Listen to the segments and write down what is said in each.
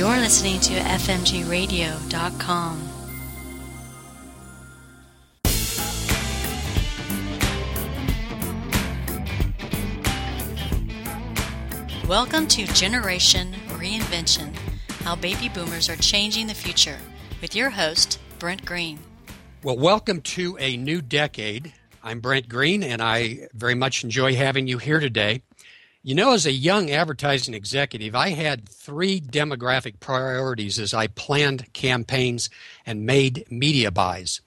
You're listening to FMGRadio.com. Welcome to Generation Reinvention How Baby Boomers Are Changing the Future with your host, Brent Green. Well, welcome to a new decade. I'm Brent Green, and I very much enjoy having you here today. You know, as a young advertising executive, I had three demographic priorities as I planned campaigns and made media buys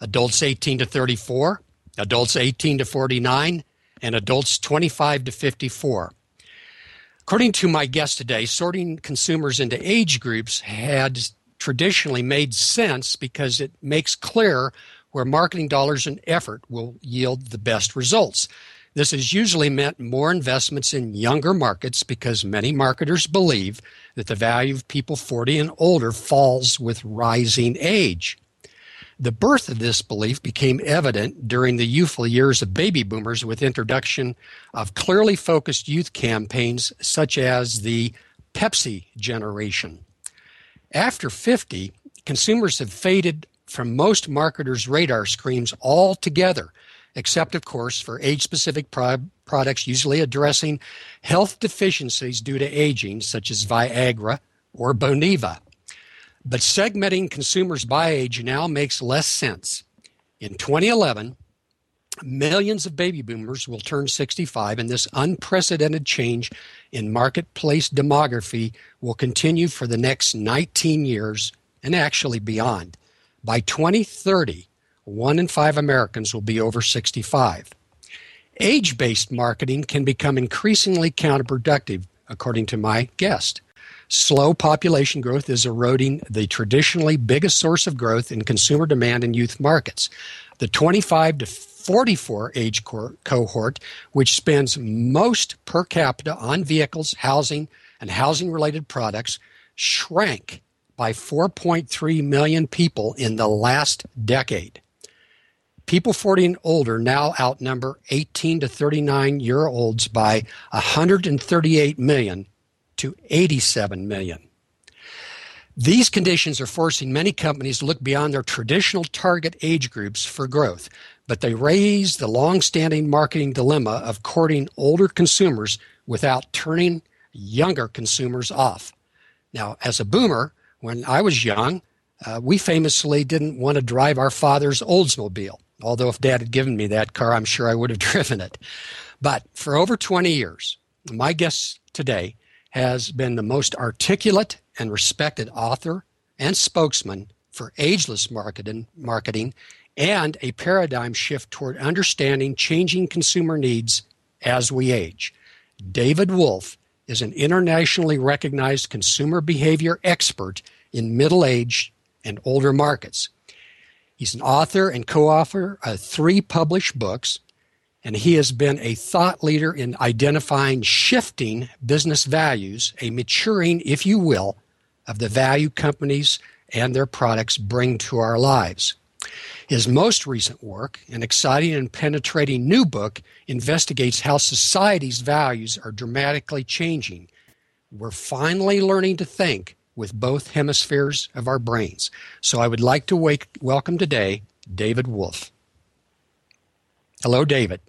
adults 18 to 34, adults 18 to 49, and adults 25 to 54. According to my guest today, sorting consumers into age groups had traditionally made sense because it makes clear where marketing dollars and effort will yield the best results. This has usually meant more investments in younger markets because many marketers believe that the value of people 40 and older falls with rising age. The birth of this belief became evident during the youthful years of baby boomers with introduction of clearly focused youth campaigns such as the Pepsi generation. After 50, consumers have faded from most marketers' radar screens altogether, except, of course, for age specific pro- products usually addressing health deficiencies due to aging, such as Viagra or Boniva. But segmenting consumers by age now makes less sense. In 2011, millions of baby boomers will turn 65, and this unprecedented change in marketplace demography will continue for the next 19 years and actually beyond. By 2030, one in five Americans will be over 65. Age based marketing can become increasingly counterproductive, according to my guest. Slow population growth is eroding the traditionally biggest source of growth in consumer demand in youth markets. The 25 to 44 age cohort, which spends most per capita on vehicles, housing, and housing related products, shrank by 4.3 million people in the last decade. People 40 and older now outnumber 18 to 39 year olds by 138 million to 87 million. These conditions are forcing many companies to look beyond their traditional target age groups for growth, but they raise the long-standing marketing dilemma of courting older consumers without turning younger consumers off. Now, as a boomer, when I was young, uh, we famously didn't want to drive our father's Oldsmobile. Although if dad had given me that car, I'm sure I would have driven it. But for over 20 years, my guest today has been the most articulate and respected author and spokesman for ageless marketing, marketing and a paradigm shift toward understanding changing consumer needs as we age. David Wolfe is an internationally recognized consumer behavior expert in middle age and older markets. He's an author and co author of three published books, and he has been a thought leader in identifying shifting business values, a maturing, if you will, of the value companies and their products bring to our lives. His most recent work, an exciting and penetrating new book, investigates how society's values are dramatically changing. We're finally learning to think with both hemispheres of our brains. So I would like to wake, welcome today David Wolfe. Hello, David.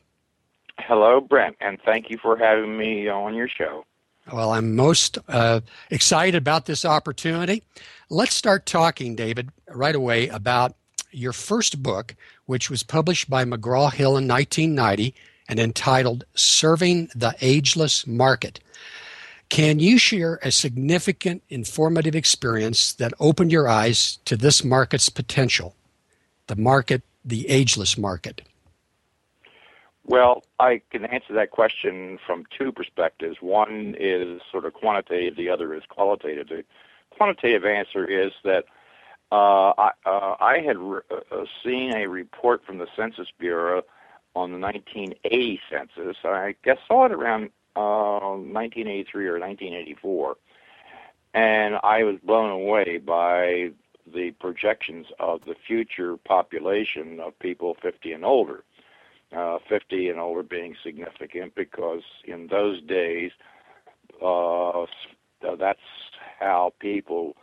Hello, Brent, and thank you for having me on your show. Well, I'm most uh, excited about this opportunity. Let's start talking, David, right away about your first book, which was published by McGraw Hill in 1990 and entitled Serving the Ageless Market. Can you share a significant informative experience that opened your eyes to this market's potential, the market, the ageless market? Well, I can answer that question from two perspectives. One is sort of quantitative, the other is qualitative. The quantitative answer is that uh, I, uh, I had re- uh, seen a report from the Census Bureau on the 1980 census. I guess saw it around 1983 uh, or 1984, and I was blown away by the projections of the future population of people 50 and older uh, 50 and older being significant because in those days, uh, that's how people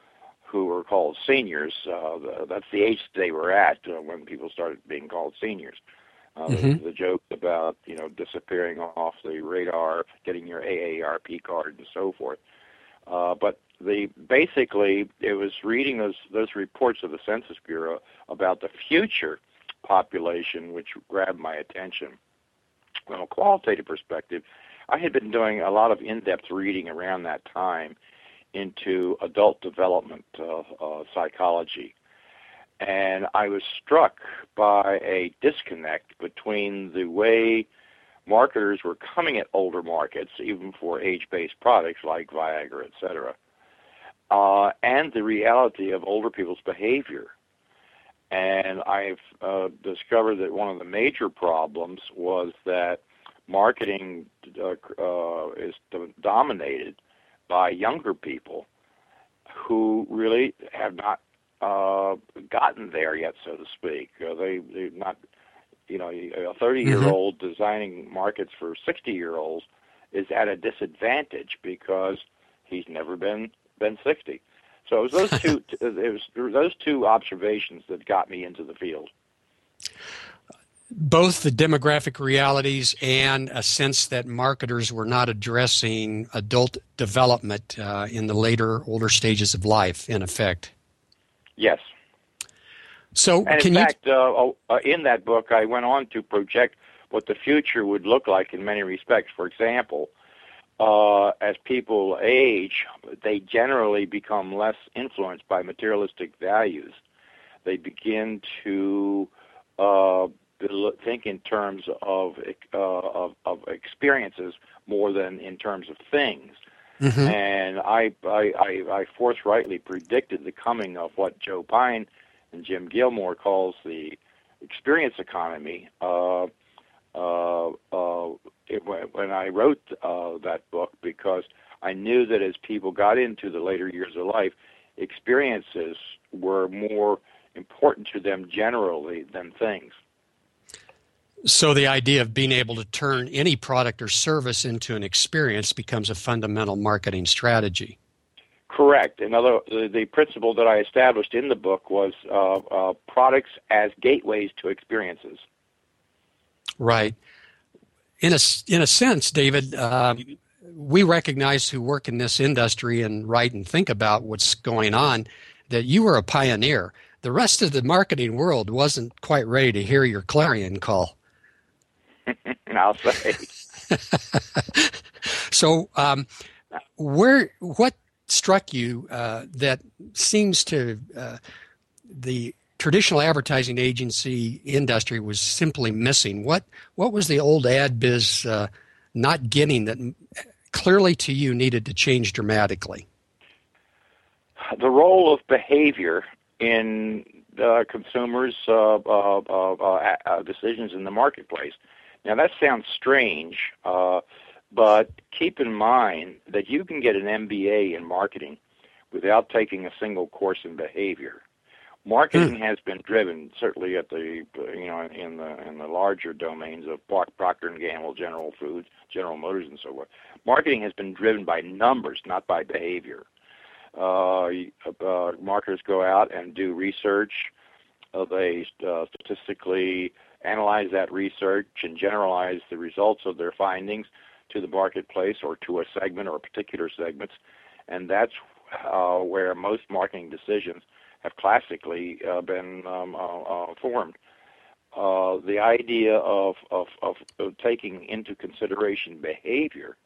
who were called seniors, uh, that's the age they were at uh, when people started being called seniors. Uh, mm-hmm. the, the joke about you know disappearing off the radar, getting your AARP card, and so forth. Uh, but the basically it was reading those those reports of the Census Bureau about the future population which grabbed my attention. From a qualitative perspective, I had been doing a lot of in-depth reading around that time into adult development uh, uh, psychology, and I was struck by a disconnect between the way marketers were coming at older markets, even for age-based products like Viagra, et cetera, uh, and the reality of older people's behavior. And I've uh, discovered that one of the major problems was that marketing uh, uh, is dominated by younger people who really have not uh, gotten there yet, so to speak. Uh, they they're not, you know, a 30 year old mm-hmm. designing markets for 60 year olds is at a disadvantage because he's never been been 60. So it was those two. it was those two observations that got me into the field. Both the demographic realities and a sense that marketers were not addressing adult development uh, in the later, older stages of life. In effect. Yes. So, and in fact, uh, oh, uh, in that book, I went on to project what the future would look like in many respects. For example, uh, as people age, they generally become less influenced by materialistic values. They begin to uh, think in terms of, uh, of, of experiences more than in terms of things. Mm-hmm. And I, I, I, I forthrightly predicted the coming of what Joe Pine and Jim Gilmore calls the experience economy. Uh, uh, uh, it, when I wrote uh, that book because I knew that as people got into the later years of life, experiences were more important to them generally than things. So the idea of being able to turn any product or service into an experience becomes a fundamental marketing strategy. Correct. Another the, principle that I established in the book was uh, uh, products as gateways to experiences. Right. In a in a sense, David, uh, we recognize who work in this industry and write and think about what's going on that you were a pioneer. The rest of the marketing world wasn't quite ready to hear your clarion call. I'll say. so, um, where what struck you uh, that seems to uh, the traditional advertising agency industry was simply missing. What what was the old ad biz uh, not getting that clearly to you needed to change dramatically? The role of behavior in uh, consumers' uh, uh, uh, uh decisions in the marketplace. Now that sounds strange, uh, but keep in mind that you can get an MBA in marketing without taking a single course in behavior. Marketing hmm. has been driven certainly at the you know in the in the larger domains of Procter and Gamble, General Foods, General Motors, and so forth. Marketing has been driven by numbers, not by behavior. Uh, uh, marketers go out and do research. Uh, they uh, statistically analyze that research and generalize the results of their findings to the marketplace or to a segment or particular segments, and that's uh, where most marketing decisions have classically uh, been um, uh, uh, formed. Uh, the idea of, of, of, of, taking into consideration behavior,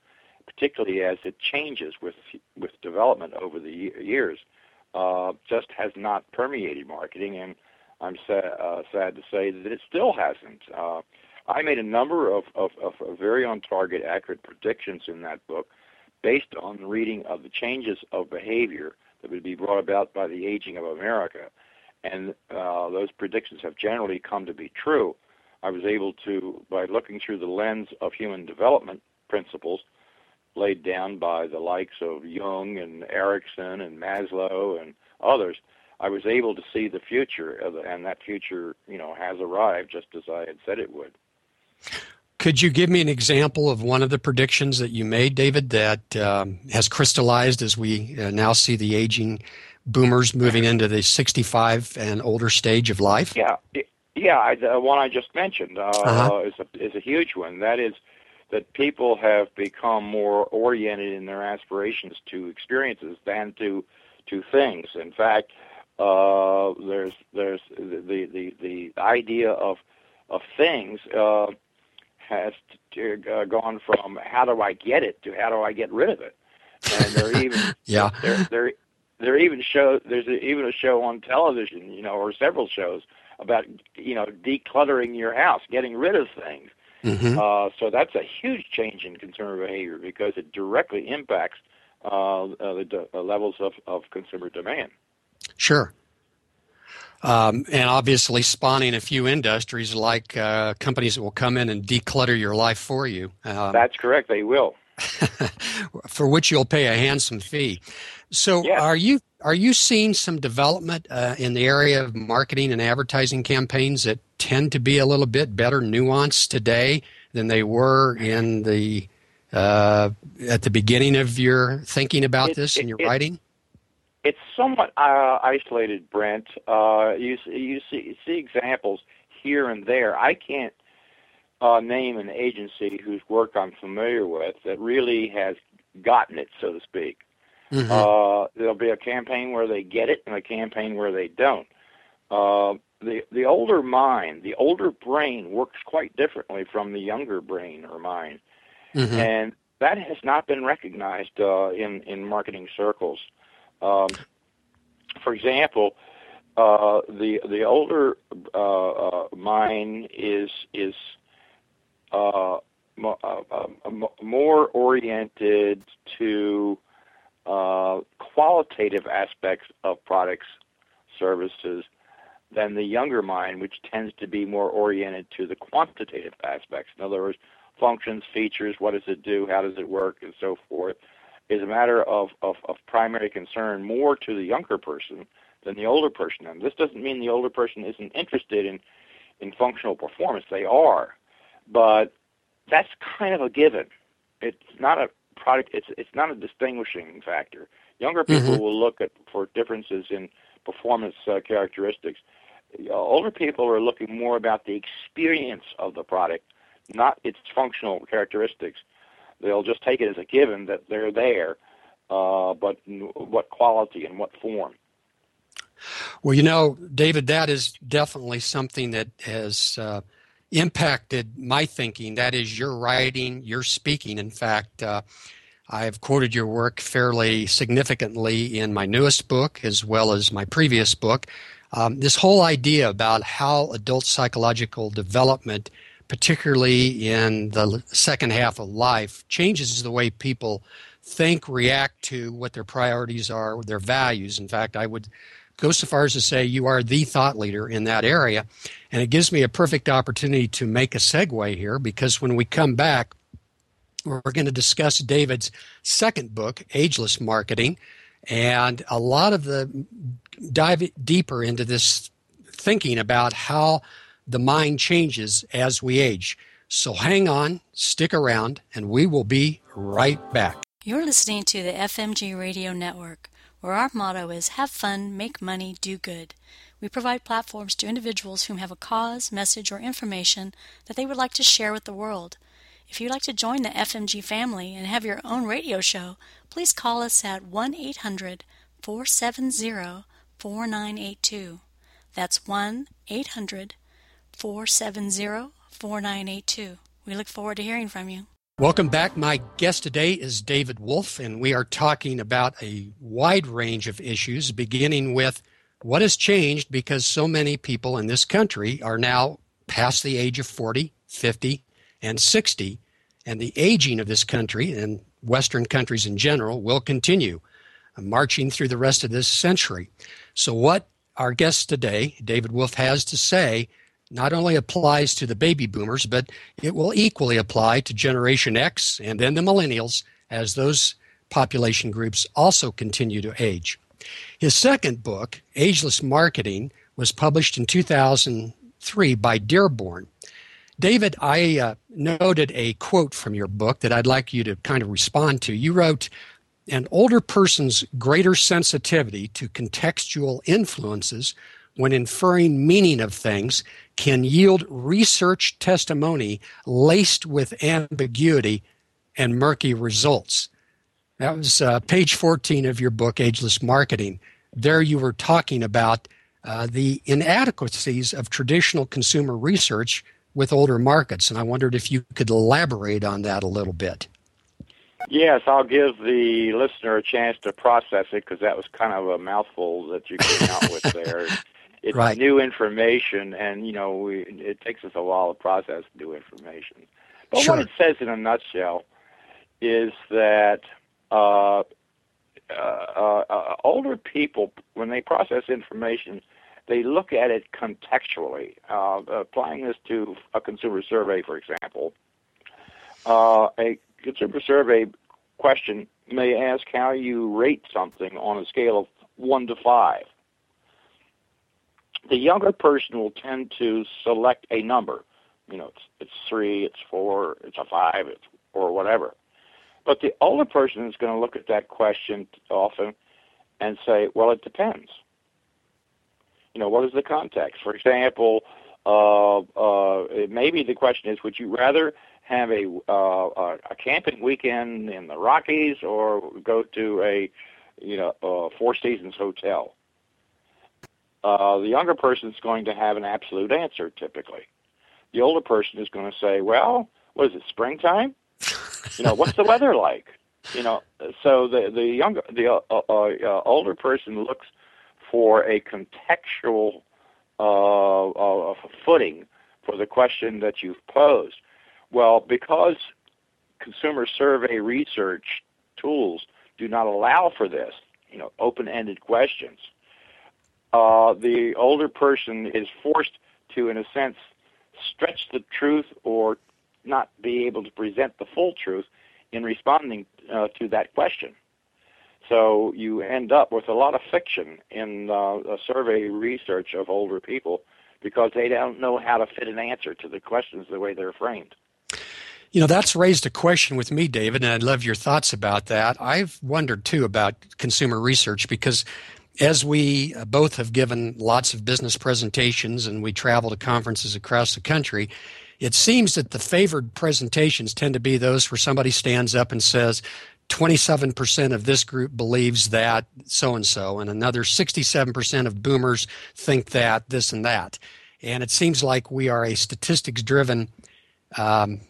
particularly as it changes with with development over the years, uh, just has not permeated marketing, and I'm sa- sad to say that it still hasn't. I made a number of, of, of very on target, accurate predictions in that book based on the reading of the changes of behavior that would be brought about by the aging of America. And uh, those predictions have generally come to be true. I was able to, by looking through the lens of human development principles laid down by the likes of Jung and Erikson and Maslow and others, I was able to see the future, and that future, you know, has arrived just as I had said it would. Could you give me an example of one of the predictions that you made, David, that um, has crystallized as we uh, now see the aging boomers moving into the 65 and older stage of life? Yeah, yeah. I, the one I just mentioned uh, Uh-huh. is a is a huge one. That is that people have become more oriented in their aspirations to experiences than to to things. In fact, uh, there's there's the the the idea of of things uh, has t- uh, gone from how do I get it to how do I get rid of it, and they're even Yeah. there there there are they're even show there's a, even a show on television, you know, or several shows about you know decluttering your house, getting rid of things. hmm Uh, so that's a huge change in consumer behavior because it directly impacts uh, uh, the uh, levels of, of consumer demand. Sure. Um, and obviously, spawning a few industries like uh, companies that will come in and declutter your life for you, um, That's correct. They will. for which you'll pay a handsome fee. So, are you are you seeing some development uh, in the area of marketing and advertising campaigns that tend to be a little bit better nuanced today than they were in the uh, at the beginning of your thinking about It- this and your it- writing? It's somewhat uh, isolated, Brent. Uh, you see- you see you see examples here and there. I can't uh, name an agency whose work I'm familiar with that really has gotten it, so to speak. Mhm. Uh, there'll be a campaign where they get it and a campaign where they don't. Uh, the the older mind, the older brain works quite differently from the younger brain or mind, Mhm. and that has not been recognized uh, in in marketing circles. Um, for example, uh, the the older uh, uh, mind is is uh, uh, more oriented to qualitative aspects of products, services, than the younger mind, which tends to be more oriented to the quantitative aspects. In other words, functions, features, what does it do, how does it work, and so forth, is a matter of, of, of primary concern more to the younger person than the older person. And this doesn't mean the older person isn't interested in, in functional performance. They are. But that's kind of a given. It's not a product it's it's not a distinguishing factor. Younger people Mhm. will look at for differences in performance uh, characteristics. Uh, older people are looking more about the experience of the product, not its functional characteristics. They'll just take it as a given that they're there, uh, but what quality and what form. Well, you know, David, that is definitely something that has uh, impacted my thinking. That is your writing, your speaking. In fact, uh, I have quoted your work fairly significantly in my newest book as well as my previous book. Um, this whole idea about how adult psychological development, particularly in the second half of life, changes the way people think, react to what their priorities are, their values. In fact, I would go so far as to say you are the thought leader in that area. And it gives me a perfect opportunity to make a segue here because when we come back, we're going to discuss David's second book, Ageless Marketing, and a lot of the dive deeper into this thinking about how the mind changes as we age. So hang on, stick around, and we will be right back. You're listening to the FMG Radio Network, where our motto is Have fun, make money, do good. We provide platforms to individuals who have a cause, message, or information that they would like to share with the world. If you'd like to join the FMG family and have your own radio show, please call us at 1 800 470 4982. That's 1 800 470 4982. We look forward to hearing from you. Welcome back. My guest today is David Wolfe, and we are talking about a wide range of issues, beginning with what has changed because so many people in this country are now past the age of 40, 50, and 60, and the aging of this country and Western countries in general will continue, uh, marching through the rest of this century. So, what our guest today, David Wolfe, has to say not only applies to the baby boomers, but it will equally apply to Generation X and then the millennials as those population groups also continue to age. His second book, Ageless Marketing, was published in 2003 by Dearborn. David, I uh, noted a quote from your book that I'd like you to kind of respond to. You wrote, an older person's greater sensitivity to contextual influences when inferring meaning of things can yield research testimony laced with ambiguity and murky results. That was uh, page 14 of your book, Ageless Marketing. There you were talking about uh, the inadequacies of traditional consumer research with older markets, and I wondered if you could elaborate on that a little bit. Yes, I'll give the listener a chance to process it because that was kind of a mouthful that you came out with there. It's right. new information, and you know we, it takes us a while to process new information. But sure. what it says in a nutshell is that uh, uh, uh, uh, older people, when they process information, they look at it contextually. Uh, applying this to a consumer survey, for example, uh, a consumer survey question may ask how you rate something on a scale of one to five. The younger person will tend to select a number. You know, it's, it's three, it's four, it's a five, it's or whatever. But the older person is going to look at that question often and say, well, it depends. You know, what is the context? For example, uh, uh, maybe the question is, would you rather have a uh, a camping weekend in the Rockies or go to a you know a Four Seasons hotel? Uh, the younger person is going to have an absolute answer typically. The older person is going to say, "Well, what is it? Springtime? you know, what's the weather like? You know." So the the younger the uh, uh, uh, older person looks for a contextual uh, uh, footing for the question that you've posed. Well, because consumer survey research tools do not allow for this, you know, open-ended questions, uh, the older person is forced to, in a sense, stretch the truth or not be able to present the full truth in responding uh, to that question. So you end up with a lot of fiction in uh, survey research of older people because they don't know how to fit an answer to the questions the way they're framed. You know, that's raised a question with me, David, and I'd love your thoughts about that. I've wondered too about consumer research because as we uh, both have given lots of business presentations and we travel to conferences across the country, it seems that the favored presentations tend to be those where somebody stands up and says, 27% of this group believes that so and so, and another 67% of boomers think that this and that. And it seems like we are a statistics driven um,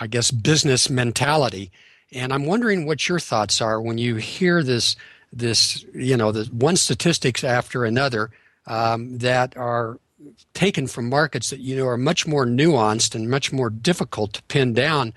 I guess, business mentality. And I'm wondering what your thoughts are when you hear this, this you know, the one statistics after another um, that are taken from markets that you know are much more nuanced and much more difficult to pin down.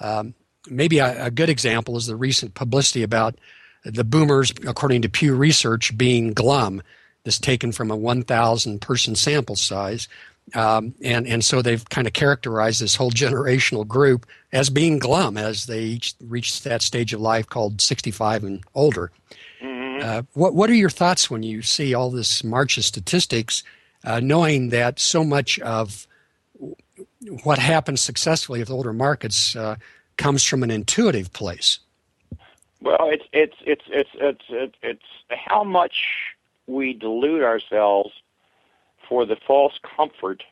Um, maybe a, a, good example is the recent publicity about the boomers, according to Pew Research, being glum. This taken from a 1,000 person sample size. Um, and and so they've kind of characterized this whole generational group as being glum as they each reach that stage of life called 65 and older. Mm-hmm. Uh, what what are your thoughts when you see all this march of statistics, uh, knowing that so much of what happens successfully with older markets uh, comes from an intuitive place? Well, it's it's it's it's it's it's, it's how much we delude ourselves for the false comfort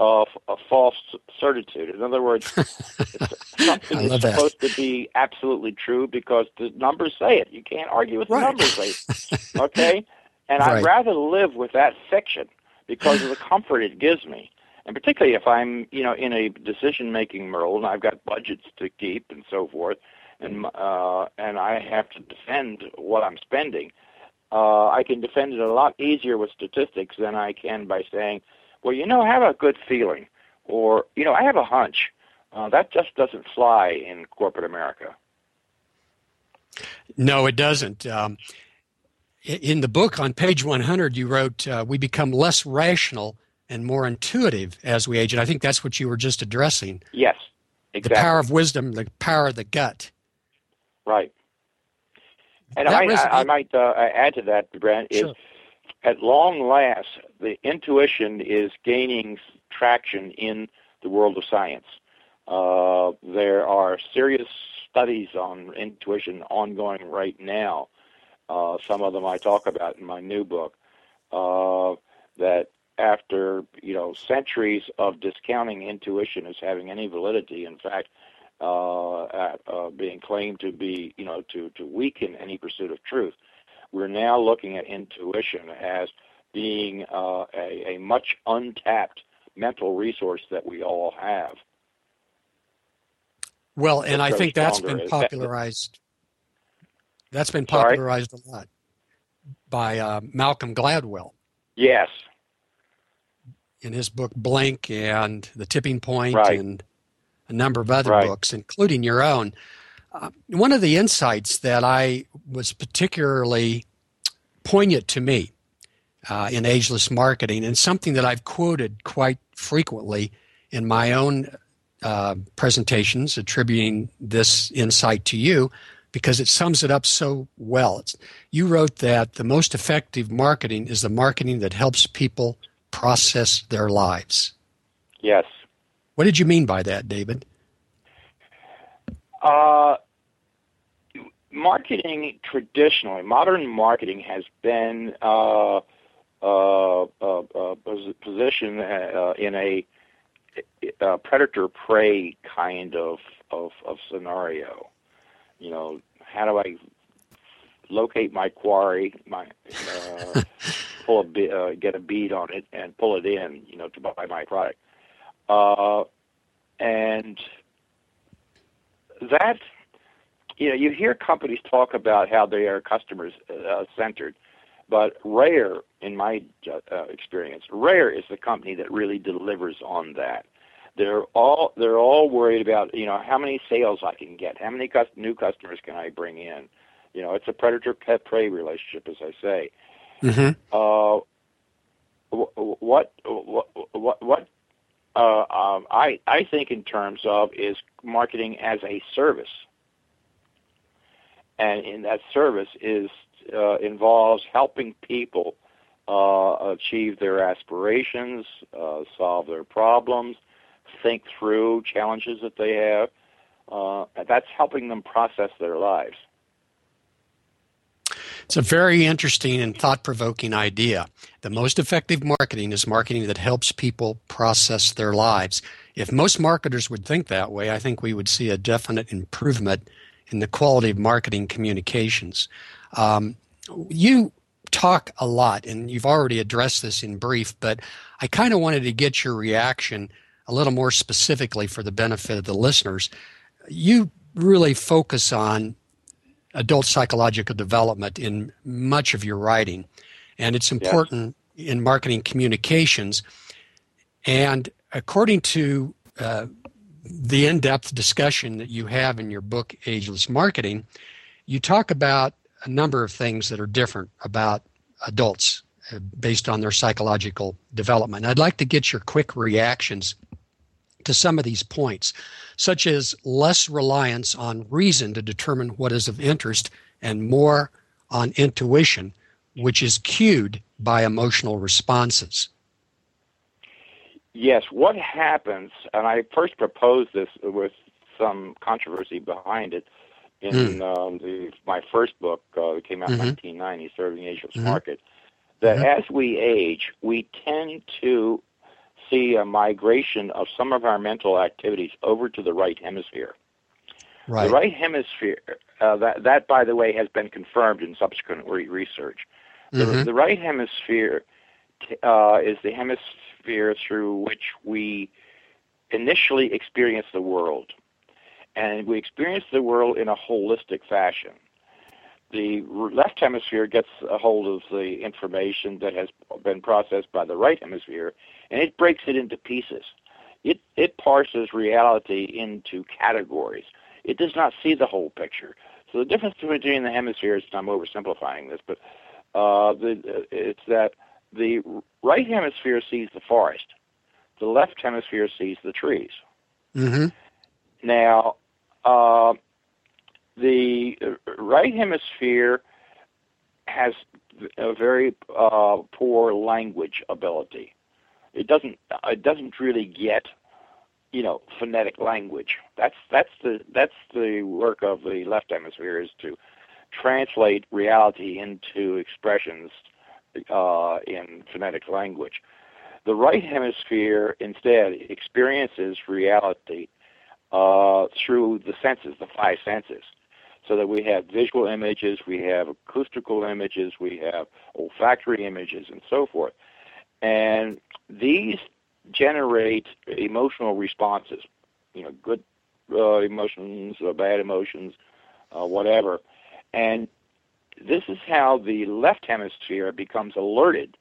of a false certitude. In other words, something is supposed to be absolutely true because the numbers say it. You can't argue with the right. numbers. okay, and right. I'd rather live with that fiction because of the comfort it gives me, and particularly if I'm, you know, in a decision-making role and I've got budgets to keep and so forth, and uh, and I have to defend what I'm spending uh, I can defend it a lot easier with statistics than I can by saying, well, you know, I have a good feeling, or, you know, I have a hunch. Uh, that just doesn't fly in corporate America. No, it doesn't. Um, in the book on page 100, you wrote, uh, We become less rational and more intuitive as we age. And I think that's what you were just addressing. Yes, exactly. The power of wisdom, the power of the gut. Right. And I, I, I, might uh, add to that, Brent, is sure. at long last, the intuition is gaining traction in the world of science. Uh, there are serious studies on intuition ongoing right now. Uh, some of them I talk about in my new book. Uh, that after you know centuries of discounting intuition as having any validity, in fact, uh, at, uh, being claimed to be you know to to weaken any pursuit of truth, we're now looking at intuition as being uh, a, a much untapped mental resource that we all have. Well, and I think that's been popularized. That's been popularized Sorry? a lot by uh, Malcolm Gladwell. Yes. In his book Blink and The Tipping Point right. and a number of other right. books, including your own. Uh, one of the insights that I was particularly poignant to me uh, in ageless marketing, and something that I've quoted quite frequently in my own uh, presentations, attributing this insight to you because it sums it up so well. It's, you wrote that the most effective marketing is the marketing that helps people process their lives. Yes. What did you mean by that, David? Uh, marketing traditionally, modern marketing has been uh, uh, uh, uh, position uh, in a, a predator prey kind of, of, of scenario. You know, how do I locate my quarry, my uh, pull a uh, get a bead on it and pull it in, you know, to buy my product. Uh, and that, you know, you hear companies talk about how they are customers uh, centered, but Rare, in my uh, experience, Rare is the company that really delivers on that. They're all they're all worried about you know how many sales I can get, how many cus- new customers can I bring in. You know, it's a predator pet prey relationship, as I say. Mm-hmm. Uh, what what what what uh, um, I I think in terms of is marketing as a service, and in that service is uh, involves helping people uh, achieve their aspirations, uh, solve their problems, think through challenges that they have. Uh, that's helping them process their lives. It's a very interesting and thought provoking idea. The most effective marketing is marketing that helps people process their lives. If most marketers would think that way, I think we would see a definite improvement in the quality of marketing communications. Um, you talk a lot, and you've already addressed this in brief, but I kind of wanted to get your reaction a little more specifically for the benefit of the listeners. You really focus on adult psychological development in much of your writing, and it's important yes. in marketing communications. And according to uh, the in depth discussion that you have in your book, Ageless Marketing, you talk about a number of things that are different about adults uh, based on their psychological development. I'd like to get your quick reactions to some of these points, such as less reliance on reason to determine what is of interest and more on intuition, which is cued by emotional responses. Yes, what happens, and I first proposed this with some controversy behind it, in mm. um, the, my first book uh, that came out mm-hmm. in 1990, Serving the Ageless mm-hmm. Market, that mm-hmm. as we age, we tend to see a migration of some of our mental activities over to the right hemisphere. Right. The right hemisphere, uh, that, that, by the way, has been confirmed in subsequent re- research. The, mm-hmm. the, right hemisphere uh, is the hemisphere through which we initially experience the world and we experience the world in a holistic fashion. The left hemisphere gets a hold of the information that has been processed by the right hemisphere, and it breaks it into pieces. It, it parses reality into categories. It does not see the whole picture. So the difference between the hemispheres, and I'm oversimplifying this, but uh, the, it's that the right hemisphere sees the forest, the left hemisphere sees the trees. Mm-hmm. Now, uh, the right hemisphere has a very uh, poor language ability. It doesn't. It doesn't really get you know, phonetic language. That's that's the that's the work of the left hemisphere is to translate reality into expressions uh, in phonetic language. The right hemisphere instead experiences reality uh, through the senses, the five senses. So that we have visual images, we have acoustical images, we have olfactory images, and so forth. And these generate emotional responses, you know, good uh, emotions, or bad emotions, uh, whatever. And this is how the left hemisphere becomes alerted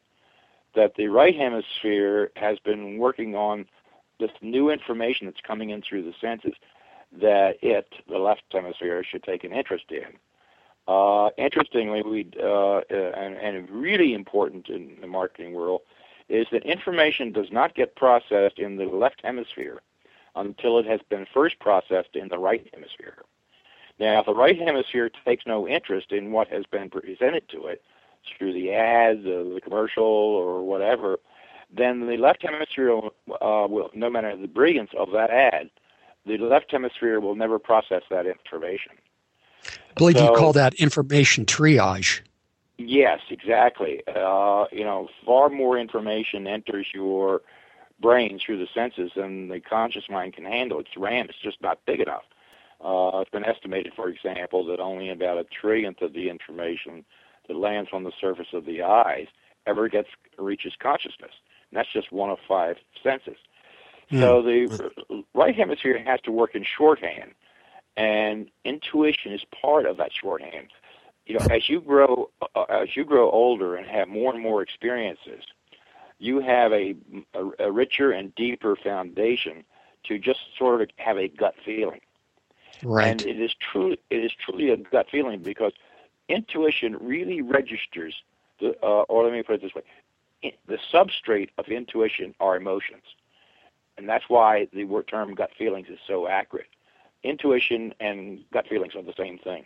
that the right hemisphere has been working on this new information that's coming in through the senses that it, the left hemisphere, should take an interest in. Uh, interestingly, we uh, and, and really important in the marketing world is that information does not get processed in the left hemisphere until it has been first processed in the right hemisphere. Now, if the right hemisphere takes no interest in what has been presented to it through the ads, uh, the commercial, or whatever, then the left hemisphere uh, will, no matter the brilliance of that ad, the left hemisphere will never process that information. I believe so, you call that information triage. Yes, exactly. Uh, you know, far more information enters your brain through the senses than the conscious mind can handle. Its RAM is just not big enough. Uh, it's been estimated, for example, that only about a trillionth of the information that lands on the surface of the eyes ever gets reaches consciousness. And that's just one of five senses. Mm. So the right hemisphere has to work in shorthand, and intuition is part of that shorthand you know, as you grow uh, as you grow older and have more and more experiences, you have a, a, a richer and deeper foundation to just sort of have a gut feeling. Right. And it is truly it is truly a gut feeling because intuition really registers the uh, or let me put it this way, the substrate of intuition are emotions, and that's why the word term gut feelings is so accurate. Intuition and gut feelings are the same thing.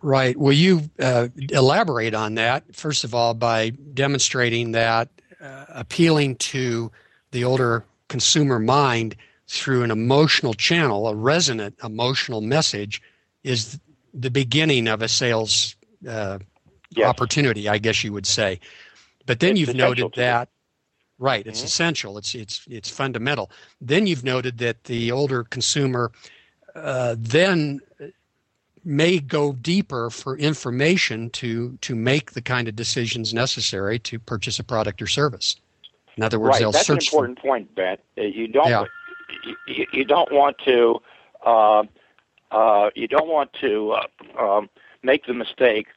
Right. Will you uh, elaborate on that, first of all, by demonstrating that uh, appealing to the older consumer mind through an emotional channel, a resonant emotional message, is the beginning of a sales uh, yes. opportunity, I guess you would say. But then it's you've noted that. Right, it's mm-hmm. essential. It's it's it's fundamental. Then you've noted that the older consumer uh, then may go deeper for information to to make the kind of decisions necessary to purchase a product or service. In other words, right. they'll That's search. That's an important for, point, Ben. Uh, you don't yeah. you, you, don't want to uh, uh, you don't want to uh, um, make the mistake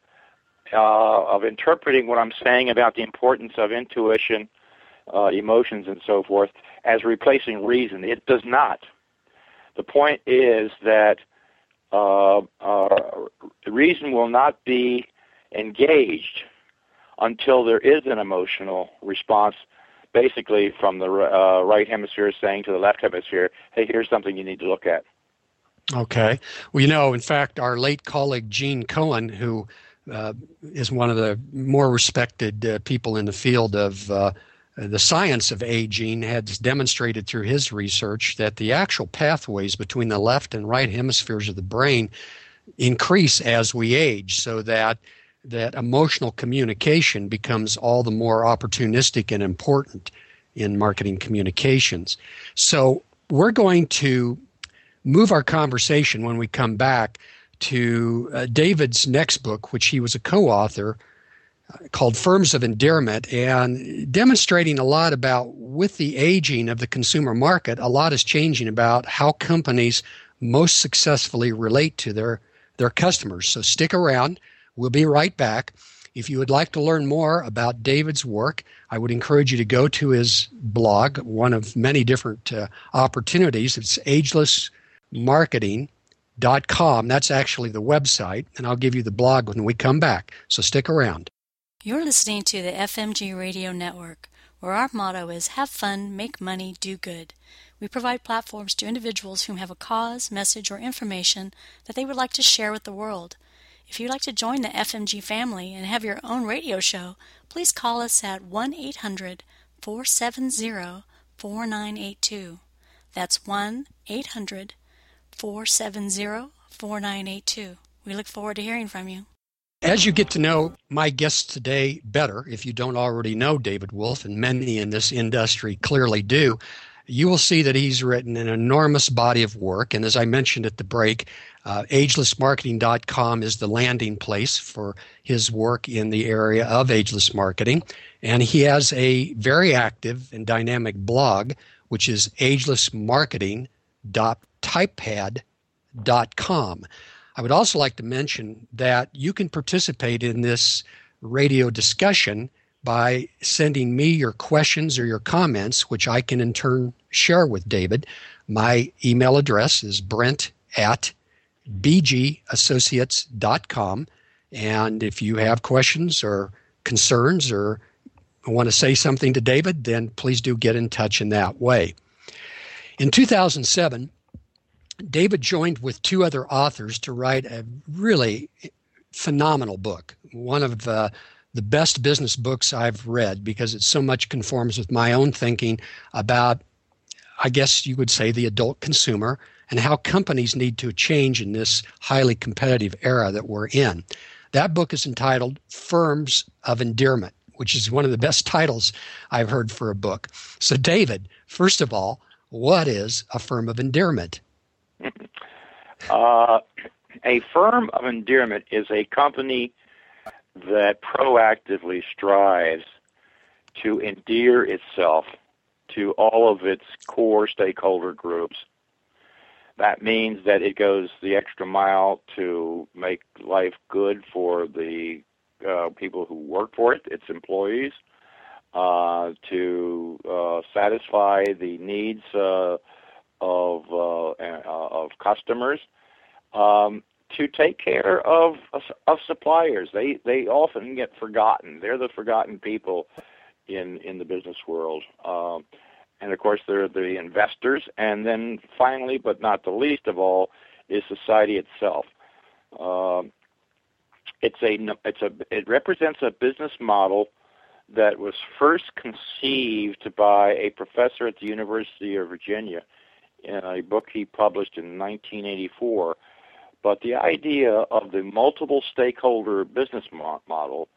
uh, of interpreting what I'm saying about the importance of intuition, uh, emotions, and so forth as replacing reason. It does not. The point is that uh, uh, reason will not be engaged until there is an emotional response, basically from the uh, right hemisphere saying to the left hemisphere, hey, here's something you need to look at. Okay. Well, you know, in fact, our late colleague Gene Cohen, who uh, is one of the more respected uh, people in the field of uh, the science of aging has demonstrated through his research that the actual pathways between the left and right hemispheres of the brain increase as we age so that that emotional communication becomes all the more opportunistic and important in marketing communications. So we're going to move our conversation when we come back to uh, David's next book, which he was a co author called Firms of Endearment and demonstrating a lot about with the aging of the consumer market, a lot is changing about how companies most successfully relate to their, their customers. So stick around. We'll be right back. If you would like to learn more about David's work, I would encourage you to go to his blog, one of many different uh, opportunities. It's agelessmarketing.com. That's actually the website, and I'll give you the blog when we come back. So stick around. You're listening to the FMG Radio Network, where our motto is Have fun, make money, do good. We provide platforms to individuals who have a cause, message, or information that they would like to share with the world. If you'd like to join the FMG family and have your own radio show, please call us at 1 800 470 4982. That's 1 800 470 4982. We look forward to hearing from you. As you get to know my guest today better, if you don't already know David Wolfe, and many in this industry clearly do, you will see that he's written an enormous body of work. And as I mentioned at the break, uh, agelessmarketing.com is the landing place for his work in the area of ageless marketing. And he has a very active and dynamic blog, which is agelessmarketing.typepad.com. I would also like to mention that you can participate in this radio discussion by sending me your questions or your comments, which I can in turn share with David. My email address is brent at bgassociates.com. And if you have questions or concerns or want to say something to David, then please do get in touch in that way. In 2007, David joined with two other authors to write a really phenomenal book, one of the, the best business books I've read because it so much conforms with my own thinking about, I guess you would say, the adult consumer and how companies need to change in this highly competitive era that we're in. That book is entitled Firms of Endearment, which is one of the best titles I've heard for a book. So, David, first of all, what is a firm of endearment? Uh, a firm of endearment is a company that proactively strives to endear itself to all of its core stakeholder groups. That means that it goes the extra mile to make life good for the uh, people who work for it, its employees, uh, to uh, satisfy the needs uh, of uh, uh, of customers, um, to take care of of suppliers. They they often get forgotten. They're the forgotten people in in the business world. Um, and of course there are the investors, and then finally, but not the least of all, is society itself. Uh, it's a it's a it represents a business model that was first conceived by a professor at the University of Virginia in a book he published in 1984. But the idea of the multiple stakeholder business model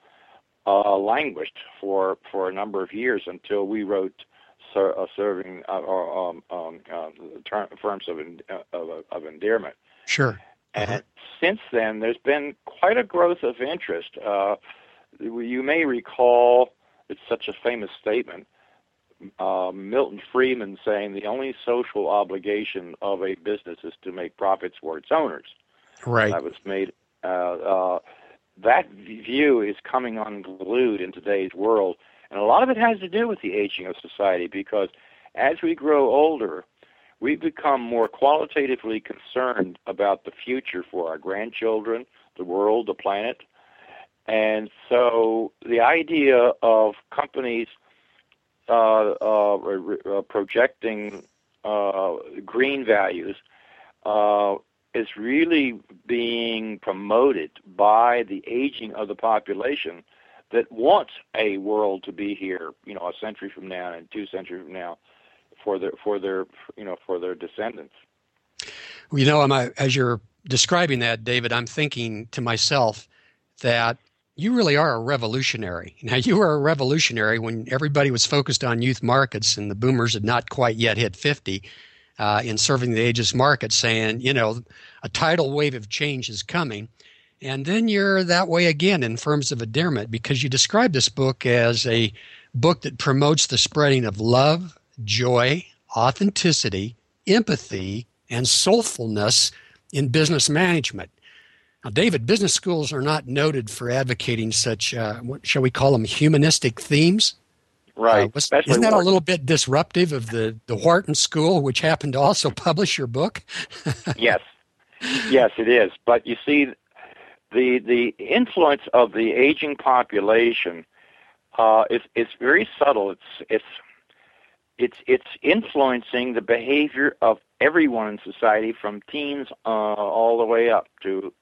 uh, languished for for a number of years until we wrote ser- uh, serving uh, or um, um, uh, term, firms of, uh, of, of endearment. Sure. And uh-huh. since then, there's been quite a growth of interest. Uh, you may recall it's such a famous statement. Uh, Milton Friedman saying the only social obligation of a business is to make profits for its owners. Right. That was made. Uh, uh, that view is coming unglued in today's world, and a lot of it has to do with the aging of society because as we grow older, we become more qualitatively concerned about the future for our grandchildren, the world, the planet. And so the idea of companies uh, uh, uh, projecting uh, green values uh, is really being promoted by the aging of the population that wants a world to be here, you know, a century from now and two centuries from now, for their for their you know for their descendants. Well, you know, I'm, as you're describing that, David, I'm thinking to myself that you really are a revolutionary. Now, you were a revolutionary when everybody was focused on youth markets and the boomers had not quite yet hit 50 uh, in serving the ages market, saying, you know, a tidal wave of change is coming. And then you're that way again in Firms of Endearment because you describe this book as a book that promotes the spreading of love, joy, authenticity, empathy, and soulfulness in business management. Now, David, business schools are not noted for advocating such, uh, what shall we call them, humanistic themes. Right. Uh, isn't that a little bit disruptive of the, the Wharton School, which happened to also publish your book? yes. Yes, it is. But you see, the the influence of the aging population uh, is is very subtle. It's it's it's it's influencing the behavior of everyone in society, from teens uh, all the way up to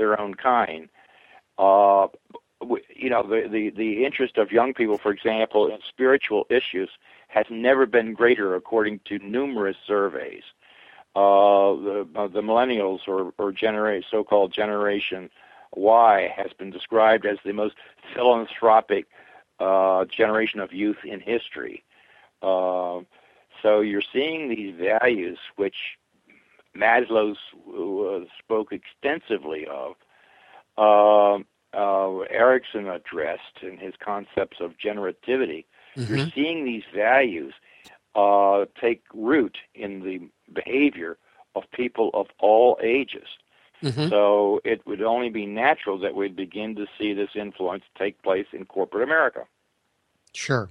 their own kind. Uh, you know, the, the, the interest of young people, for example, in spiritual issues has never been greater, according to numerous surveys. Uh, the, uh, the millennials or, or genera- so-called Generation Y has been described as the most philanthropic uh, generation of youth in history. Uh, so you're seeing these values, which Maslow uh, spoke extensively of. Uh, uh, Erikson addressed in his concepts of generativity. Mm-hmm. You're seeing these values uh, take root in the behavior of people of all ages. Mm-hmm. So it would only be natural that we'd begin to see this influence take place in corporate America. Sure.